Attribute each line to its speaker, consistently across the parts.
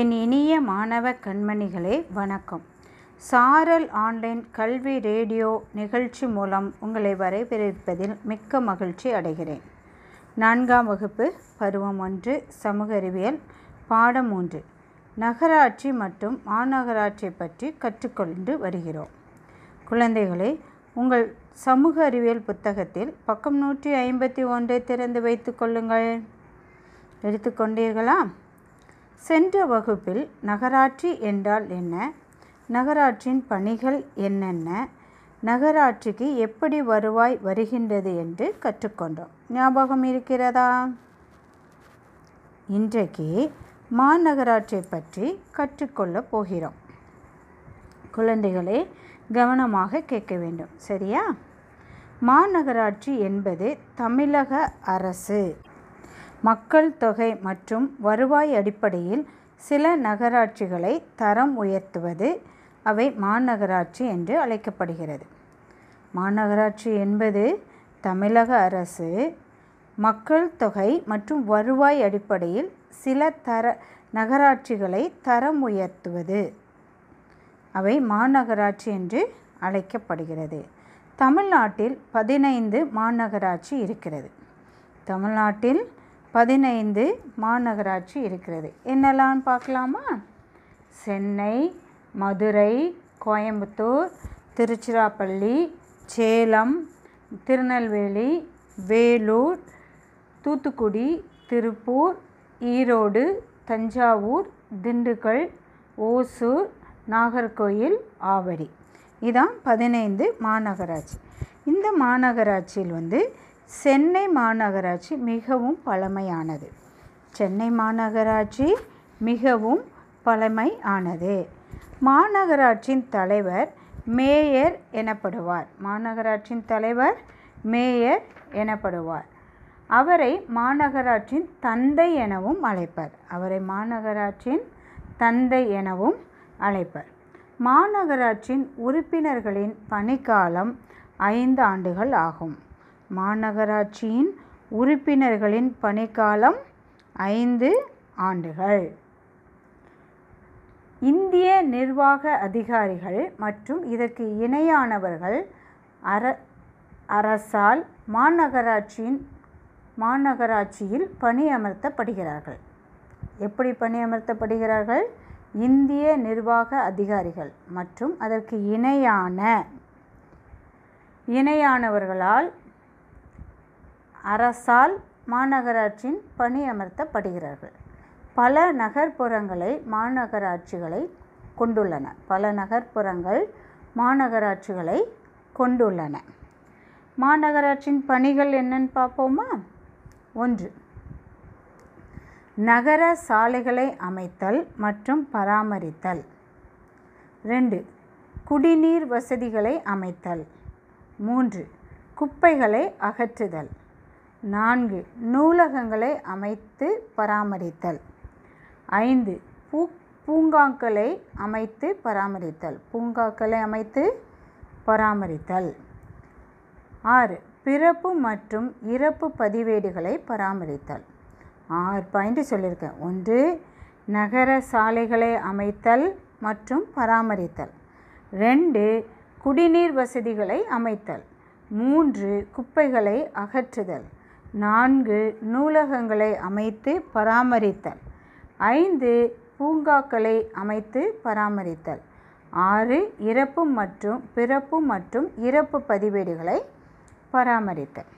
Speaker 1: என் இனிய மாணவ கண்மணிகளே வணக்கம். சாரல் ஆன்லைன் கல்வி ரேடியோ நிகழ்ச்சி மூலம் உங்களை வரவேற்பதில் மிக்க மகிழ்ச்சி அடைகிறேன். நான்காம் வகுப்பு பருவம் ஒன்று சமூக அறிவியல் பாடம் மூன்று. நகராட்சி மற்றும் மாநகராட்சி பற்றி கற்றுக்கொண்டு வருகிறோம். குழந்தைகளே உங்கள் சமூக அறிவியல் புத்தகத்தில் பக்கம் நூற்றி ஐம்பத்தி ஒன்றை திறந்து வைத்துக் கொள்ளுங்கள். எடுத்துக்கொண்டீர்களா சென்ற வகுப்பில் நகராட்சி என்றால் என்ன? நகராட்சியின் பணிகள் என்னென்ன? நகராட்சிக்கு எப்படி வருவாய் வருகின்றது என்று கற்றுக்கொண்டோம். ஞாபகம் இருக்கிறதா? இன்றைக்கு மாநகராட்சியை பற்றி கற்றுக்கொள்ளப் போகிறோம். குழந்தைகளே கவனமாக கேட்க வேண்டும். சரியா? மாநகராட்சி என்பது தமிழக அரசு. மக்கள் தொகை மற்றும் வருவாய் அடிப்படையில் சில நகராட்சிகளை தரம் உயர்த்துவது அவை மாநகராட்சி என்று அழைக்கப்படுகிறது. மாநகராட்சி என்பது தமிழக அரசு மக்கள் தொகை மற்றும் வருவாய் அடிப்படையில் சில தர நகராட்சிகளை தரம் உயர்த்துவது அவை மாநகராட்சி என்று அழைக்கப்படுகிறது. தமிழ்நாட்டில் பதினைந்து மாநகராட்சி இருக்கிறது. தமிழ்நாட்டில் பதினைந்து மாநகராட்சி இருக்கிறது. என்னெல்லாம் பார்க்கலாமா? சென்னை மதுரை கோயம்புத்தூர் திருச்சிராப்பள்ளி சேலம் திருநெல்வேலி வேலூர் தூத்துக்குடி திருப்பூர் ஈரோடு தஞ்சாவூர் திண்டுக்கல் ஓசூர் நாகர்கோயில் ஆவடி. இதான் பதினைந்து மாநகராட்சி. இந்த மாநகராட்சியில் வந்து சென்னை மாநகராட்சி மிகவும் பழமையானது. சென்னை மாநகராட்சி மிகவும் பழமையானது. மாநகராட்சியின் தலைவர் மேயர் எனப்படுவார். மாநகராட்சியின் தலைவர் மேயர் எனப்படுவார். அவரை மாநகராட்சியின் தந்தை எனவும் அழைப்பர். அவரை மாநகராட்சியின் தந்தை எனவும் அழைப்பர். மாநகராட்சியின் உறுப்பினர்களின் பணிக்காலம் ஐந்து ஆண்டுகள் ஆகும். மாநகராட்சியின் உறுப்பினர்களின் பணிக்காலம் ஐந்து ஆண்டுகள். இந்திய நிர்வாக அதிகாரிகள் மற்றும் இதற்கு இணையானவர்கள் அர அரசால் மாநகராட்சியின் மாநகராட்சியில் பணியமர்த்தப்படுகிறார்கள். எப்படி பணியமர்த்தப்படுகிறார்கள்? இந்திய நிர்வாக அதிகாரிகள் மற்றும் அதற்கு இணையான இணையானவர்களால் அரசால் மாநகராட்சியின் பணியமர்த்தப்படுகிறார்கள் பல நகர்ப்புறங்களை மாநகராட்சிகளை கொண்டுள்ளன. பல நகர்ப்புறங்கள் மாநகராட்சிகளை கொண்டுள்ளன. மாநகராட்சியின் பணிகள் என்னன்னு பார்ப்போமா? ஒன்று நகர சாலைகளை அமைத்தல் மற்றும் பராமரித்தல். ரெண்டு குடிநீர் வசதிகளை அமைத்தல். மூன்று குப்பைகளை அகற்றுதல். நான்கு நூலகங்களை அமைத்து பராமரித்தல். ஐந்து பூ பூங்காக்களை அமைத்து பராமரித்தல். பூங்காக்களை அமைத்து பராமரித்தல். ஆறு பிறப்பு மற்றும் இறப்பு பதிவேடுகளை பராமரித்தல். ஆறு பாயிண்ட் சொல்லியிருக்கேன். ஒன்று நகர சாலைகளை அமைத்தல் மற்றும் பராமரித்தல். ரெண்டு குடிநீர் வசதிகளை அமைத்தல். மூன்று குப்பைகளை அகற்றுதல். நான்கு நூலகங்களை அமைத்து பராமரித்தல். ஐந்து பூங்காக்களை அமைத்து பராமரித்தல். ஆறு இறப்பு மற்றும் பிறப்பு மற்றும் இறப்பு பதிவேடுகளை பராமரித்தல்.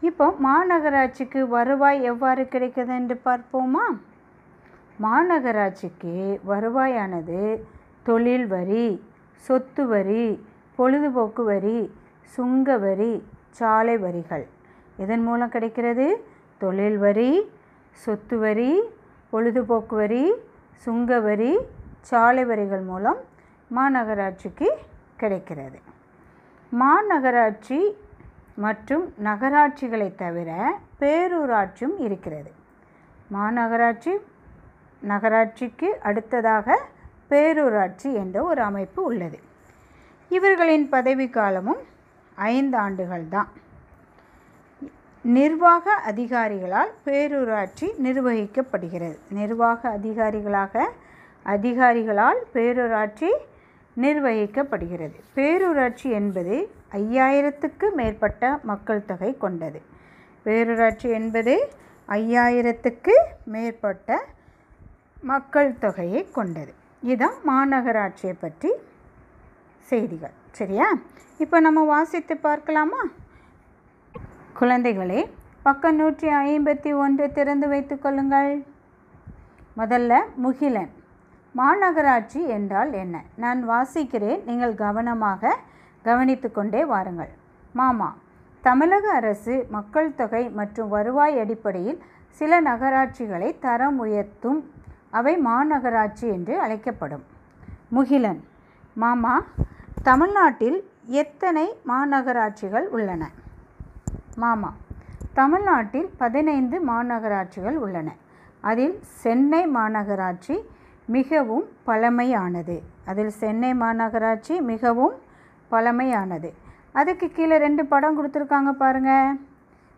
Speaker 1: இப்போ மாநகராட்சிக்கு வருவாய் எவ்வாறு கிடைக்கிறது என்று பார்ப்போமா? மாநகராட்சிக்கு வருவாயானது தொழில் வரி சொத்து வரி பொழுதுபோக்கு வரி சுங்க வரி சாலை வரிகள். இதன் மூலம் கிடைக்கிறது? தொழில் வரி சொத்து வரி பொழுதுபோக்கு வரி சுங்க வரி சாலை வரிகள் மூலம் மாநகராட்சிக்கு கிடைக்கிறது. மாநகராட்சி மற்றும் நகராட்சிகளை தவிர பேரூராட்சியும் இருக்கிறது. மாநகராட்சி நகராட்சிக்கு அடுத்ததாக பேரூராட்சி என்ற ஒரு அமைப்பு உள்ளது. இவர்களின் பதவி காலமும் ஐந்து ஆண்டுகள் தான் நிர்வாக அதிகாரிகளால் பேரூராட்சி நிர்வகிக்கப்படுகிறது. நிர்வாக அதிகாரிகளாக அதிகாரிகளால் பேரூராட்சி நிர்வகிக்கப்படுகிறது. பேரூராட்சி என்பது ஐயாயிரத்துக்கு மேற்பட்ட மக்கள் தொகை கொண்டது. பேரூராட்சி என்பது ஐயாயிரத்துக்கு மேற்பட்ட மக்கள் தொகையை கொண்டது. இதுதான் மாநகராட்சியை பற்றி செய்திகள். சரியா? இப்போ நம்ம வாசித்து பார்க்கலாமா? குழந்தைகளே பக்கம் நூற்றி ஐம்பத்தி ஒன்று திறந்து வைத்து கொள்ளுங்கள். முதல்ல முகிலன். மாநகராட்சி என்றால் என்ன? நான் வாசிக்கிறேன் நீங்கள் கவனமாக கவனித்து கொண்டே வாருங்கள். மாமா தமிழக அரசு மக்கள் தொகை மற்றும் வருவாய் அடிப்படையில் சில நகராட்சிகளை தரம் உயர்த்தும் அவை மாநகராட்சி என்று அழைக்கப்படும். முகிலன். மாமா தமிழ்நாட்டில் எத்தனை மாநகராட்சிகள் உள்ளன? மாமா. தமிழ்நாட்டில் பதினைந்து மாநகராட்சிகள் உள்ளன. அதில் சென்னை மாநகராட்சி மிகவும் பழமையானது. அதில் சென்னை மாநகராட்சி மிகவும் பழமையானது. அதுக்கு கீழே ரெண்டு படம் கொடுத்துருக்காங்க பாருங்கள்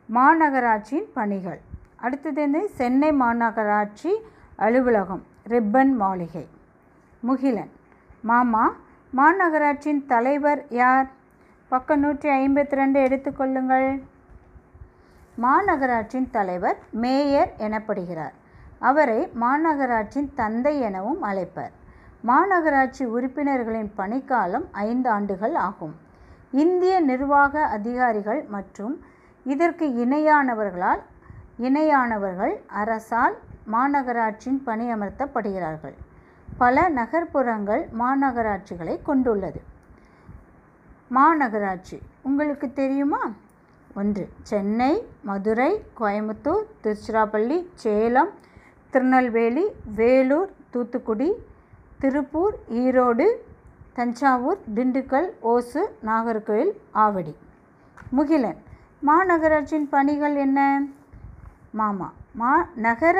Speaker 1: மாநகராட்சியின் பணிகள். அடுத்தது வந்து சென்னை மாநகராட்சி அலுவலகம் ரிப்பன் மாளிகை. முகிலன். மாமா மாநகராட்சியின் தலைவர் யார்? பக்கம் நூற்றி ஐம்பத்தி ரெண்டு எடுத்துக்கொள்ளுங்கள் மாநகராட்சியின் தலைவர் மேயர் எனப்படுகிறார். அவரை மாநகராட்சியின் தந்தை எனவும் அழைப்பர். மாநகராட்சி உறுப்பினர்களின் பணிக்காலம் ஐந்து ஆண்டுகள் ஆகும். இந்திய நிர்வாக அதிகாரிகள் மற்றும் இதற்கு இணையானவர்களால் இணையானவர்கள் அரசால் மாநகராட்சியின் பணியமர்த்தப்படுகிறார்கள் பல நகர்ப்புறங்கள் மாநகராட்சிகளை கொண்டுள்ளது. மாநகராட்சி உங்களுக்கு தெரியுமா? ஒன்று சென்னை மதுரை கோயம்புத்தூர் திருச்சிராப்பள்ளி சேலம் திருநெல்வேலி வேலூர் தூத்துக்குடி திருப்பூர் ஈரோடு தஞ்சாவூர் திண்டுக்கல் ஓசூர் நாகர்கோவில் ஆவடி. முகிலன் மாநகராட்சியின் பணிகள் என்ன? மாமா மா நகர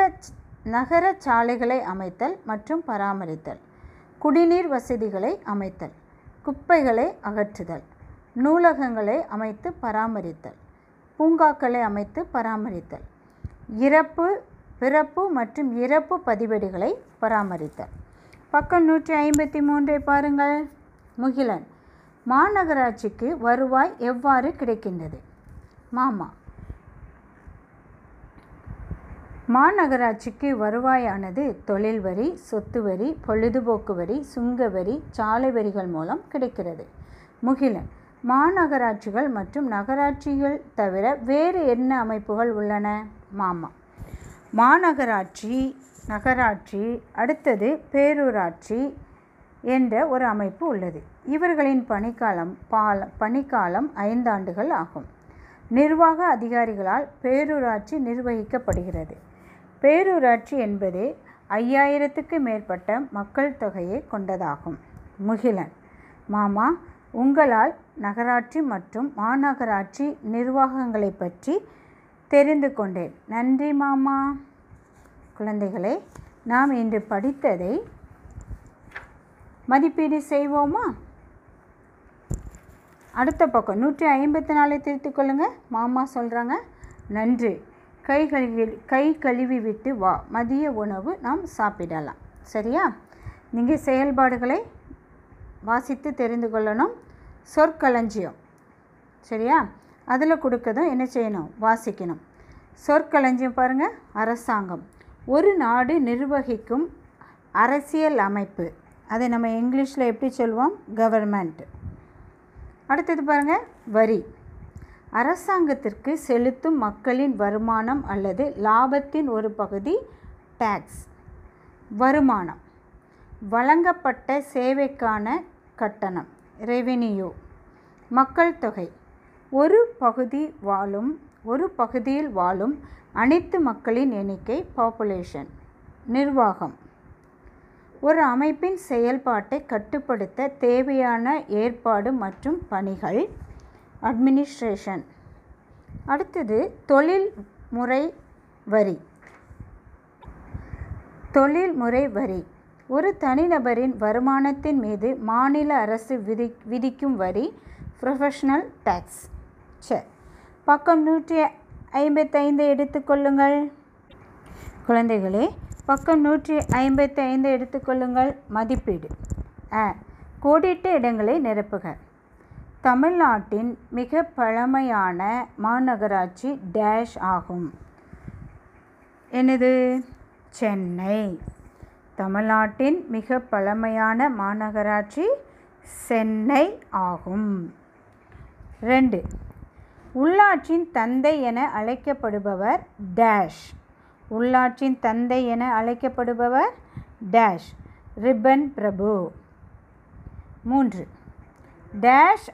Speaker 1: நகர சாலைகளை அமைத்தல் மற்றும் பராமரித்தல். குடிநீர் வசதிகளை அமைத்தல். குப்பைகளை அகற்றுதல். நூலகங்களை அமைத்து பராமரித்தல். பூங்காக்களை அமைத்து பராமரித்தல். இறப்பு பிறப்பு மற்றும் இறப்பு பதிவேடுகளை பராமரித்தல். பக்கம் நூற்றி ஐம்பத்தி மூன்றை பாருங்கள். முகிலன் மாநகராட்சிக்கு வருவாய் எவ்வாறு கிடைக்கின்றது? மாமா மாநகராட்சிக்கு வருவாயானது தொழில் வரி சொத்து வரி பொழுதுபோக்கு வரி சுங்க வரி சாலை வரிகள் மூலம் கிடைக்கிறது. முகிலன் மாநகராட்சிகள் மற்றும் நகராட்சிகள் தவிர வேறு என்ன அமைப்புகள் உள்ளன? மாமா. மாநகராட்சி நகராட்சி அடுத்தது பேரூராட்சி என்ற ஒரு அமைப்பு உள்ளது. இவர்களின் பணிக்காலம் பால பணிக்காலம் ஐந்தாண்டுகள் ஆகும். நிர்வாக அதிகாரிகளால் பேரூராட்சி நிர்வகிக்கப்படுகிறது. பேரூராட்சி என்பது ஐயாயிரத்துக்கு மேற்பட்ட மக்கள் தொகையை கொண்டதாகும். முகிலன். மாமா உங்களால் நகராட்சி மற்றும் மாநகராட்சி நிர்வாகங்களை பற்றி தெரிந்து கொண்டேன். நன்றி மாமா. குழந்தைகளே நாம் இன்று படித்ததை மதிப்பீடு செய்வோமா? அடுத்த பக்கம் நூற்றி ஐம்பத்தி நாலை திருத்தி கொள்ளுங்கள் மாமா சொல்கிறாங்க நன்று. கை கழுவி கை கழுவி விட்டு வா. மதிய உணவு நாம் சாப்பிடலாம். சரியா? நீங்கள் செயல்பாடுகளை வாசித்து தெரிந்து கொள்ளணும். சொற்களஞ்சியம். சரியா? அதில் கொடுக்கதும் என்ன செய்யணும்? வாசிக்கணும். சொற்களஞ்சியம் பாருங்கள் அரசாங்கம். ஒரு நாடு நிர்வகிக்கும் அரசியல் அமைப்பு. அதை நம்ம இங்கிலீஷில் எப்படி சொல்லுவோம் கவர்மெண்ட் அடுத்தது பாருங்கள் வரி. அரசாங்கத்திற்கு செலுத்தும் மக்களின் வருமானம் அல்லது லாபத்தின் ஒரு பகுதி டேக்ஸ் வருமானம். வழங்கப்பட்ட சேவைக்கான கட்டணம். ரெவென்யூ. மக்கள் தொகை. ஒரு பகுதி வாழும் ஒரு பகுதியில் வாழும் அனைத்து மக்களின் எண்ணிக்கை பாப்புலேஷன் நிர்வாகம். ஒரு அமைப்பின் செயல்பாட்டை கட்டுப்படுத்த தேவையான ஏற்பாடு மற்றும் பணிகள். அட்மினிஸ்ட்ரேஷன் அடுத்தது தொழில் முறை வரி. தொழில்முறை வரி. ஒரு தனிநபரின் வருமானத்தின் மீது மாநில அரசு விதி விதிக்கும் வரி ப்ரொஃபஷனல் டேக்ஸ் சரி பக்கம் நூற்றி ஐம்பத்தைந்து எடுத்துக்கொள்ளுங்கள் குழந்தைகளே பக்கம் நூற்றி ஐம்பத்தைந்து எடுத்துக்கொள்ளுங்கள் மதிப்பீடு. அ கோடிட்ட இடங்களை நிரப்புக. தமிழ்நாட்டின் மிக பழமையான மாநகராட்சி டேஷ் ஆகும். என்னது? சென்னை. தமிழ்நாட்டின் மிக பழமையான மாநகராட்சி சென்னை ஆகும். ரெண்டு உள்ளாட்சியின் தந்தை என அழைக்கப்படுபவர் டேஷ். உள்ளாட்சியின் தந்தை என அழைக்கப்படுபவர் டேஷ். ரிப்பன் பிரபு. மூன்று டேஷ்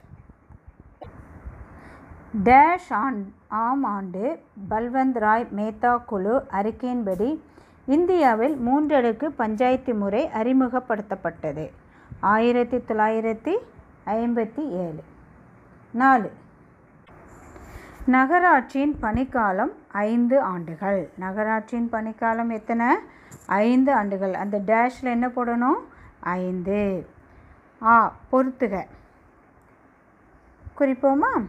Speaker 1: டேஷ் ஆன் ஆம் ஆண்டு பல்வந்த் ராய் மேத்தா குழு அறிக்கையின்படி இந்தியாவில் மூன்றடுக்கு பஞ்சாயத்து முறை அறிமுகப்படுத்தப்பட்டது. ஆயிரத்தி தொள்ளாயிரத்தி ஐம்பத்தி ஏழு. நாலு. நகராட்சியின் பணிக்காலம் ஐந்து ஆண்டுகள். நகராட்சியின் பணிக்காலம் எத்தனை? ஐந்து ஆண்டுகள். அந்த டேஷில் என்ன போடணும்? ஐந்து. ஆ பொறுத்துக. குறிப்போமா?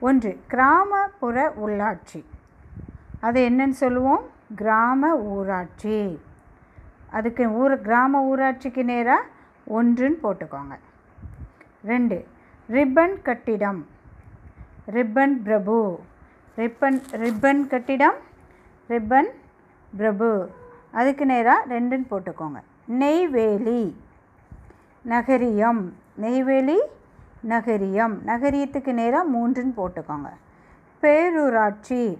Speaker 1: ஒன்று கிராமப்புற உள்ளாட்சி. அது என்னன்னு சொல்லுவோம்? கிராம ஊராட்சி. அதுக்கு ஊர் கிராம ஊராட்சிக்கு நேராக ஒன்றுன்னு போட்டுக்கோங்க. ரெண்டு ரிப்பன் கட்டிடம். ரிப்பன் பிரபு. ரிப்பன் ரிப்பன் கட்டிடம் ரிப்பன் பிரபு. அதுக்கு நேராக ரெண்டுன்னு போட்டுக்கோங்க. நெய்வேலி நகரியம். நெய்வேலி நகரியம். நகரியத்துக்கு நேராக மூன்றுன்னு போட்டுக்கோங்க. பேரூராட்சி.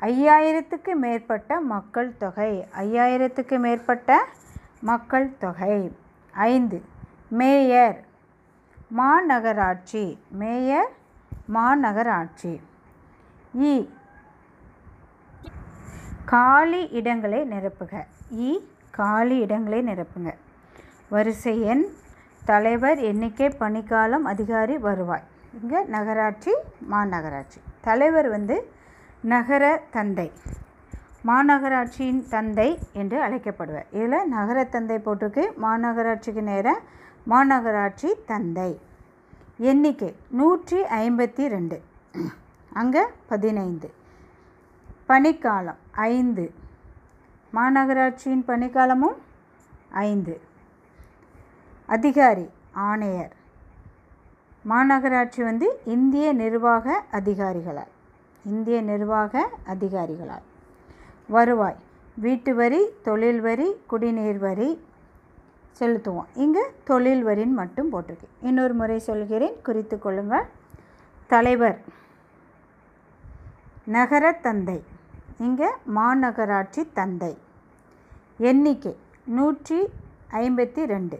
Speaker 1: ஐயாயிரத்துக்கு மேற்பட்ட மக்கள் தொகை. ஐயாயிரத்துக்கு மேற்பட்ட மக்கள் தொகை. ஐந்து. மேயர். மாநகராட்சி. மேயர் மாநகராட்சி. இ. காலி இடங்களை நிரப்புக. இ. காலி இடங்களை நிரப்புங்க. வரிசை எண். தலைவர் எண்ணிக்கை பணிக்காலம் அதிகாரி வருவாய். இங்கே நகராட்சி மாநகராட்சி. தலைவர் வந்து நகர தந்தை. மாநகராட்சியின் தந்தை என்று அழைக்கப்படுவார். இதில் நகர தந்தை போட்டிருக்கு. மாநகராட்சிக்கு நேராக மாநகராட்சி தந்தை. எண்ணிக்கை நூற்றி ஐம்பத்தி ரெண்டு அங்கே பதினைந்து. பனிக்காலம் ஐந்து. மாநகராட்சியின் பணிக்காலமும் ஐந்து. அதிகாரி ஆணையர். மாநகராட்சி வந்து இந்திய நிர்வாக அதிகாரிகளால். இந்திய நிர்வாக அதிகாரிகளால். வருவாய் வீட்டு வரி தொழில் வரி குடிநீர் வரி செலுத்துவோம். இங்கே தொழில் வரின்னு மட்டும் போட்டிருக்கு. இன்னொரு முறை சொல்கிறேன் குறித்து கொள்ளுங்கள். தலைவர் நகர தந்தை. இங்கே மாநகராட்சி தந்தை. எண்ணிக்கை நூற்றி ஐம்பத்தி ரெண்டு.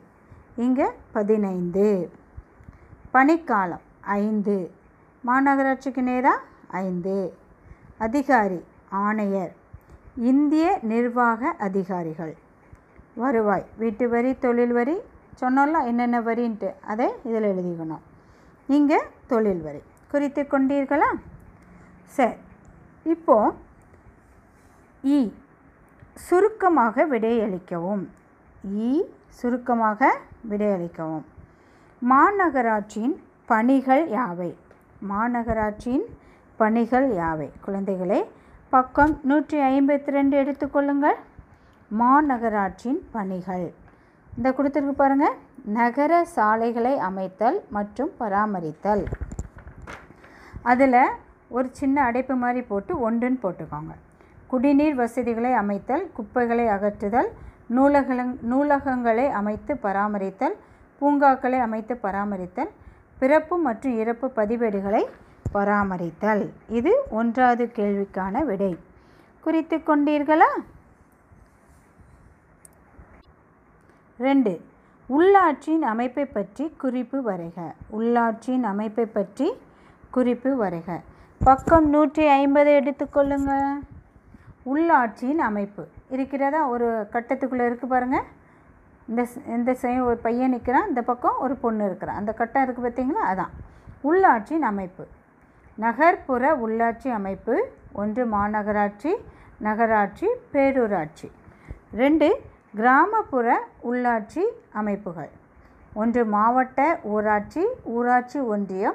Speaker 1: இங்கே பதினைந்து. பணிக்காலம் ஐந்து. மாநகராட்சிக்கு நேராக ஐந்து. அதிகாரி ஆணையர் இந்திய நிர்வாக அதிகாரிகள். வருவாய் வீட்டு வரி தொழில் வரி சொன்னோம்ல என்னென்ன வரின்ட்டு அதை இதில் எழுதிக்கணும். இங்கே தொழில் வரி குறித்து கொண்டீர்களா? சரி இப்போது இ சுருக்கமாக விடையளிக்கவும். இ சுருக்கமாக விடையளிக்கவும். மாநகராட்சியின் பணிகள் யாவை? மாநகராட்சியின் பணிகள் யாவை? குழந்தைகளே பக்கம் நூற்றி ஐம்பத்தி ரெண்டு எடுத்துக்கொள்ளுங்கள் மாநகராட்சியின் பணிகள். இந்த கொடுத்துருக்கு பாருங்கள் நகர சாலைகளை அமைத்தல் மற்றும் பராமரித்தல். அதில் ஒரு சின்ன அடைப்பு மாதிரி போட்டு ஒன்றுன்னு போட்டுக்கோங்க. குடிநீர் வசதிகளை அமைத்தல் குப்பைகளை அகற்றுதல் நூலகங் நூலகங்களை அமைத்து பராமரித்தல் பூங்காக்களை அமைத்து பராமரித்தல் பிறப்பு மற்றும் இறப்பு பதிவேடுகளை பராமரித்தல். இது ஒன்றாவது கேள்விக்கான விடை. குறித்து கொண்டீர்களா? ரெண்டு. உள்ளாட்சியின் அமைப்பை பற்றி குறிப்பு வரைக. உள்ளாட்சியின் அமைப்பை பற்றி குறிப்பு வரைக. பக்கம் நூற்றி ஐம்பது எடுத்துக்கொள்ளுங்க உள்ளாட்சியின் அமைப்பு. இருக்கிறதா? ஒரு கட்டத்துக்குள்ளே இருக்குது பாருங்கள் இந்த இந்த சைடு ஒரு பையன் நிற்கிறான் இந்த பக்கம் ஒரு பொண்ணு இருக்கிறான். அந்த கட்டம் இருக்குது பார்த்தீங்களா அதான். உள்ளாட்சியின் அமைப்பு. நகர்ப்புற உள்ளாட்சி அமைப்பு ஒன்று மாநகராட்சி நகராட்சி பேரூராட்சி. ரெண்டு கிராமப்புற உள்ளாட்சி அமைப்புகள். ஒன்று மாவட்ட ஊராட்சி ஊராட்சி ஒன்றியம்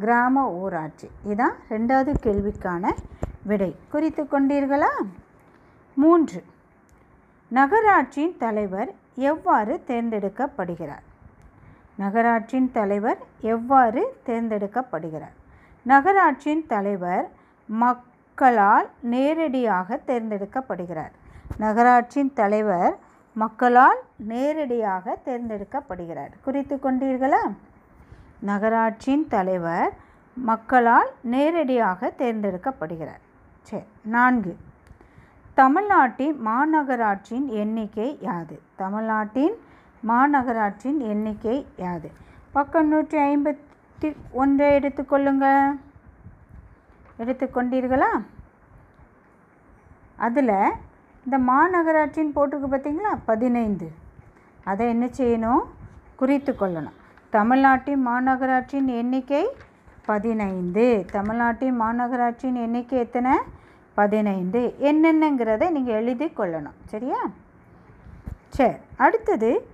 Speaker 1: கிராம ஊராட்சி. இதான் ரெண்டாவது கேள்விக்கான விடை. குறித்து கொண்டீர்களா? மூன்று நகராட்சியின் தலைவர் எவ்வாறு தேர்ந்தெடுக்கப்படுகிறார்? நகராட்சியின் தலைவர் எவ்வாறு தேர்ந்தெடுக்கப்படுகிறார்? நகராட்சியின் தலைவர் மக்களால் நேரடியாக தேர்ந்தெடுக்கப்படுகிறார். நகராட்சியின் தலைவர் மக்களால் நேரடியாக தேர்ந்தெடுக்கப்படுகிறார். குறித்து கொண்டீர்களா? நகராட்சியின் தலைவர் மக்களால் நேரடியாக தேர்ந்தெடுக்கப்படுகிறார். சரி நான்கு. தமிழ்நாட்டின் மாநகராட்சியின் எண்ணிக்கை யாது? தமிழ்நாட்டின் மாநகராட்சியின் எண்ணிக்கை யாது? பக்கம் நூற்றி ஐம்பத்தி ஒன்றை எடுத்துக்கொள்ளுங்க எடுத்துக்கொண்டீர்களா அதில் இந்த மாநகராட்சின்னு போட்டிருக்கு பார்த்தீங்களா? பதினைந்து. அதை என்ன செய்யணும்? குறித்து கொள்ளணும். தமிழ்நாட்டின் மாநகராட்சியின் எண்ணிக்கை பதினைந்து. தமிழ்நாட்டின் மாநகராட்சியின் எண்ணிக்கை எத்தனை? பதினைந்து. என்னென்னங்கிறத நீங்கள் எழுதி கொள்ளணும். சரியா? சரி. அடுத்தது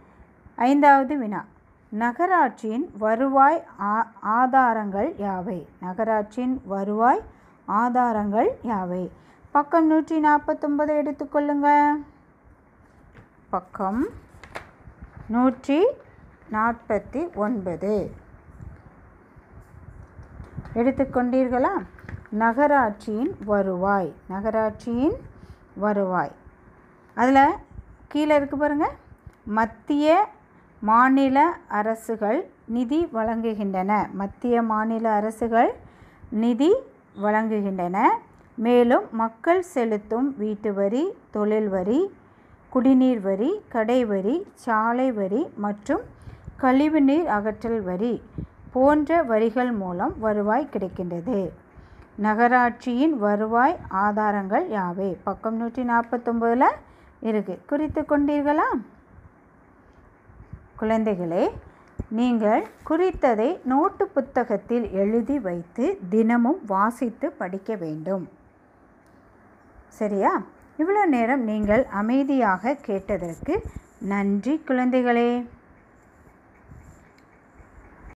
Speaker 1: ஐந்தாவது வினா. நகராட்சியின் வருவாய் ஆ ஆதாரங்கள் யாவை? நகராட்சியின் வருவாய் ஆதாரங்கள் யாவை? பக்கம் நூற்றி நாற்பத்தொம்பது எடுத்துக்கொள்ளுங்க பக்கம் நூற்றி நாற்பத்தி ஒன்பது. எடுத்துக்கொண்டீர்களா நகராட்சியின் வருவாய். நகராட்சியின் வருவாய். அதில் கீழே இருக்கு பாருங்கள் மத்திய மாநில அரசுகள் நிதி வழங்குகின்றன. மத்திய மாநில அரசுகள் நிதி வழங்குகின்றன. மேலும் மக்கள் செலுத்தும் வீட்டு வரி தொழில் வரி குடிநீர் வரி கடை வரி சாலை வரி மற்றும் கழிவுநீர் அகற்றல் வரி போன்ற வரிகள் மூலம் வருவாய் கிடைக்கின்றது. நகராட்சியின் வருவாய் ஆதாரங்கள் யாவை? பக்கம் நூற்றி நாற்பத்தொம்போதில் இருக்குது குறித்து கொண்டீர்களா? குழந்தைகளே நீங்கள் குறித்ததை நோட்டு புத்தகத்தில் எழுதி வைத்து தினமும் வாசித்து படிக்க வேண்டும். சரியா? இவ்வளோ நேரம் நீங்கள் அமைதியாக கேட்டதற்கு நன்றி குழந்தைகளே.